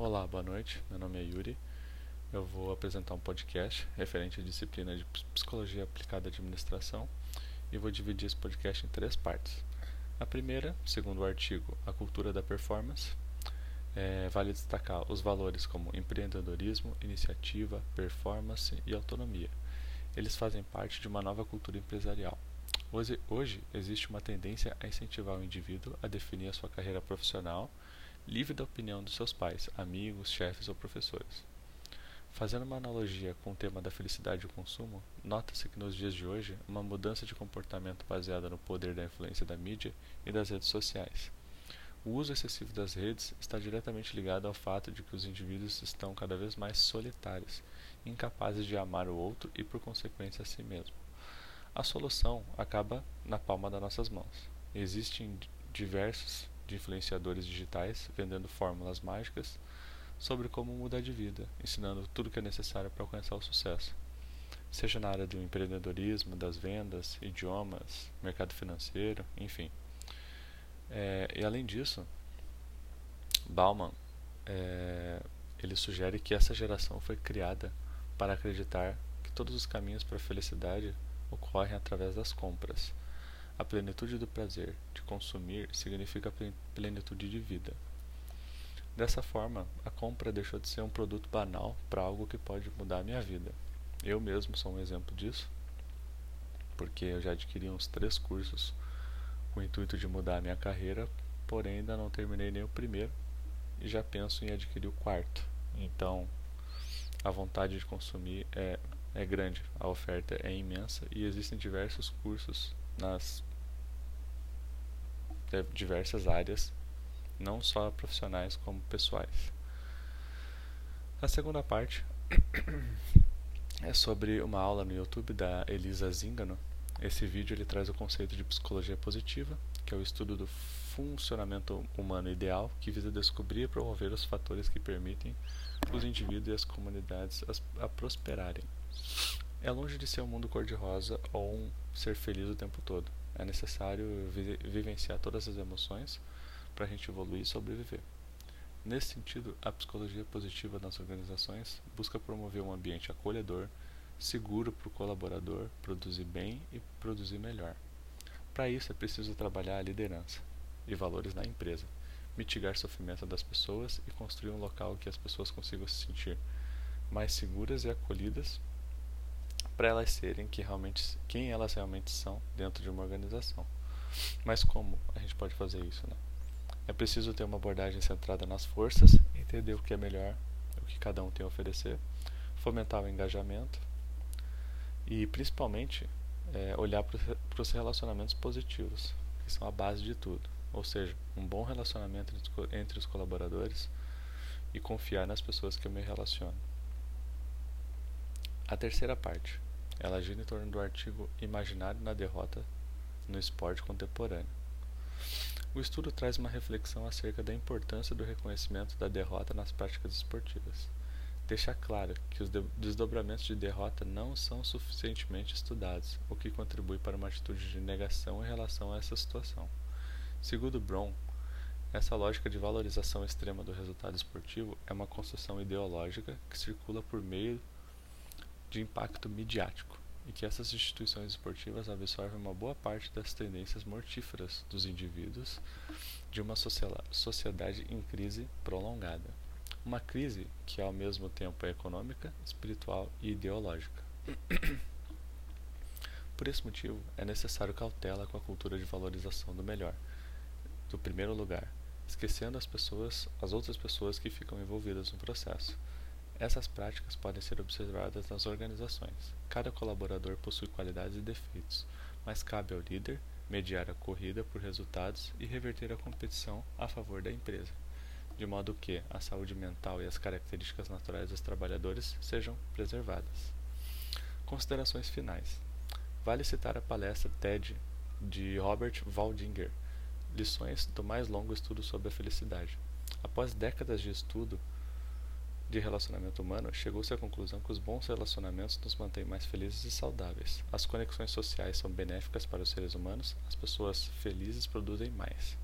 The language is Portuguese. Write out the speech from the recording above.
Olá, boa noite. Meu nome é Yuri. Eu vou apresentar um podcast referente à disciplina de Psicologia Aplicada à Administração e vou dividir esse podcast em três partes. A primeira, segundo o artigo A Cultura da Performance, é, vale destacar os valores como empreendedorismo, iniciativa, performance e autonomia. Eles fazem parte de uma nova cultura empresarial. Hoje, hoje existe uma tendência a incentivar o indivíduo a definir a sua carreira profissional livre da opinião dos seus pais, amigos, chefes ou professores. Fazendo uma analogia com o tema da felicidade e o consumo, nota-se que nos dias de hoje uma mudança de comportamento baseada no poder da influência da mídia e das redes sociais. O uso excessivo das redes está diretamente ligado ao fato de que os indivíduos estão cada vez mais solitários, incapazes de amar o outro e, por consequência, a si mesmo. A solução acaba na palma das nossas mãos. Existem diversos de influenciadores digitais vendendo fórmulas mágicas sobre como mudar de vida, ensinando tudo o que é necessário para alcançar o sucesso. Seja na área do empreendedorismo, das vendas, idiomas, mercado financeiro, enfim. É, e além disso, Bauman é, ele sugere que essa geração foi criada para acreditar que todos os caminhos para a felicidade ocorrem através das compras. A plenitude do prazer de consumir significa plenitude de vida. Dessa forma, a compra deixou de ser um produto banal para algo que pode mudar a minha vida. Eu mesmo sou um exemplo disso, porque eu já adquiri uns três cursos com o intuito de mudar a minha carreira, porém ainda não terminei nem o primeiro e já penso em adquirir o quarto. Então, a vontade de consumir é, é grande, a oferta é imensa e existem diversos cursos nas diversas áreas, não só profissionais como pessoais. A segunda parte é sobre uma aula no YouTube da Elisa Zingano. Esse vídeo ele traz o conceito de psicologia positiva, que é o estudo do funcionamento humano ideal, que visa descobrir e promover os fatores que permitem os indivíduos e as comunidades a, prosperarem. É longe de ser um mundo cor-de-rosa ou um ser feliz o tempo todo. É necessário vi vivenciar todas as emoções para a gente evoluir e sobreviver. Nesse sentido, a psicologia positiva nas organizações busca promover um ambiente acolhedor, seguro para o colaborador produzir bem e produzir melhor. Para isso, é preciso trabalhar a liderança e valores na empresa, mitigar sofrimento das pessoas e construir um local que as pessoas consigam se sentir mais seguras e acolhidas para elas serem que realmente, quem elas realmente são dentro de uma organização. Mas como a gente pode fazer isso? Né? É preciso ter uma abordagem centrada nas forças, entender o que é melhor, o que cada um tem a oferecer, fomentar o engajamento e principalmente é, olhar para os relacionamentos positivos, que são a base de tudo. Ou seja, um bom relacionamento entre os colaboradores e confiar nas pessoas que eu me relaciono. A terceira parte ela gira em torno do artigo Imaginário na Derrota no Esporte Contemporâneo. O estudo traz uma reflexão acerca da importância do reconhecimento da derrota nas práticas esportivas. Deixa claro que os desdobramentos de derrota não são suficientemente estudados, o que contribui para uma atitude de negação em relação a essa situação. Segundo Brown, essa lógica de valorização extrema do resultado esportivo é uma construção ideológica que circula por meio de impacto midiático e que essas instituições esportivas absorvem uma boa parte das tendências mortíferas dos indivíduos de uma sociedade em crise prolongada. Uma crise que ao mesmo tempo é econômica, espiritual e ideológica. Por esse motivo, é necessário cautela com a cultura de valorização do melhor, do primeiro lugar, esquecendo as pessoas, as outras pessoas que ficam envolvidas no processo essas práticas podem ser observadas nas organizações. Cada colaborador possui qualidades e defeitos, mas cabe ao líder mediar a corrida por resultados e reverter a competição a favor da empresa, de modo que a saúde mental e as características naturais dos trabalhadores sejam preservadas. Considerações finais. Vale citar a palestra TED de Robert Waldinger, Lições do mais longo estudo sobre a felicidade. Após décadas de estudo, de relacionamento humano, chegou-se à conclusão que os bons relacionamentos nos mantêm mais felizes e saudáveis. As conexões sociais são benéficas para os seres humanos, as pessoas felizes produzem mais.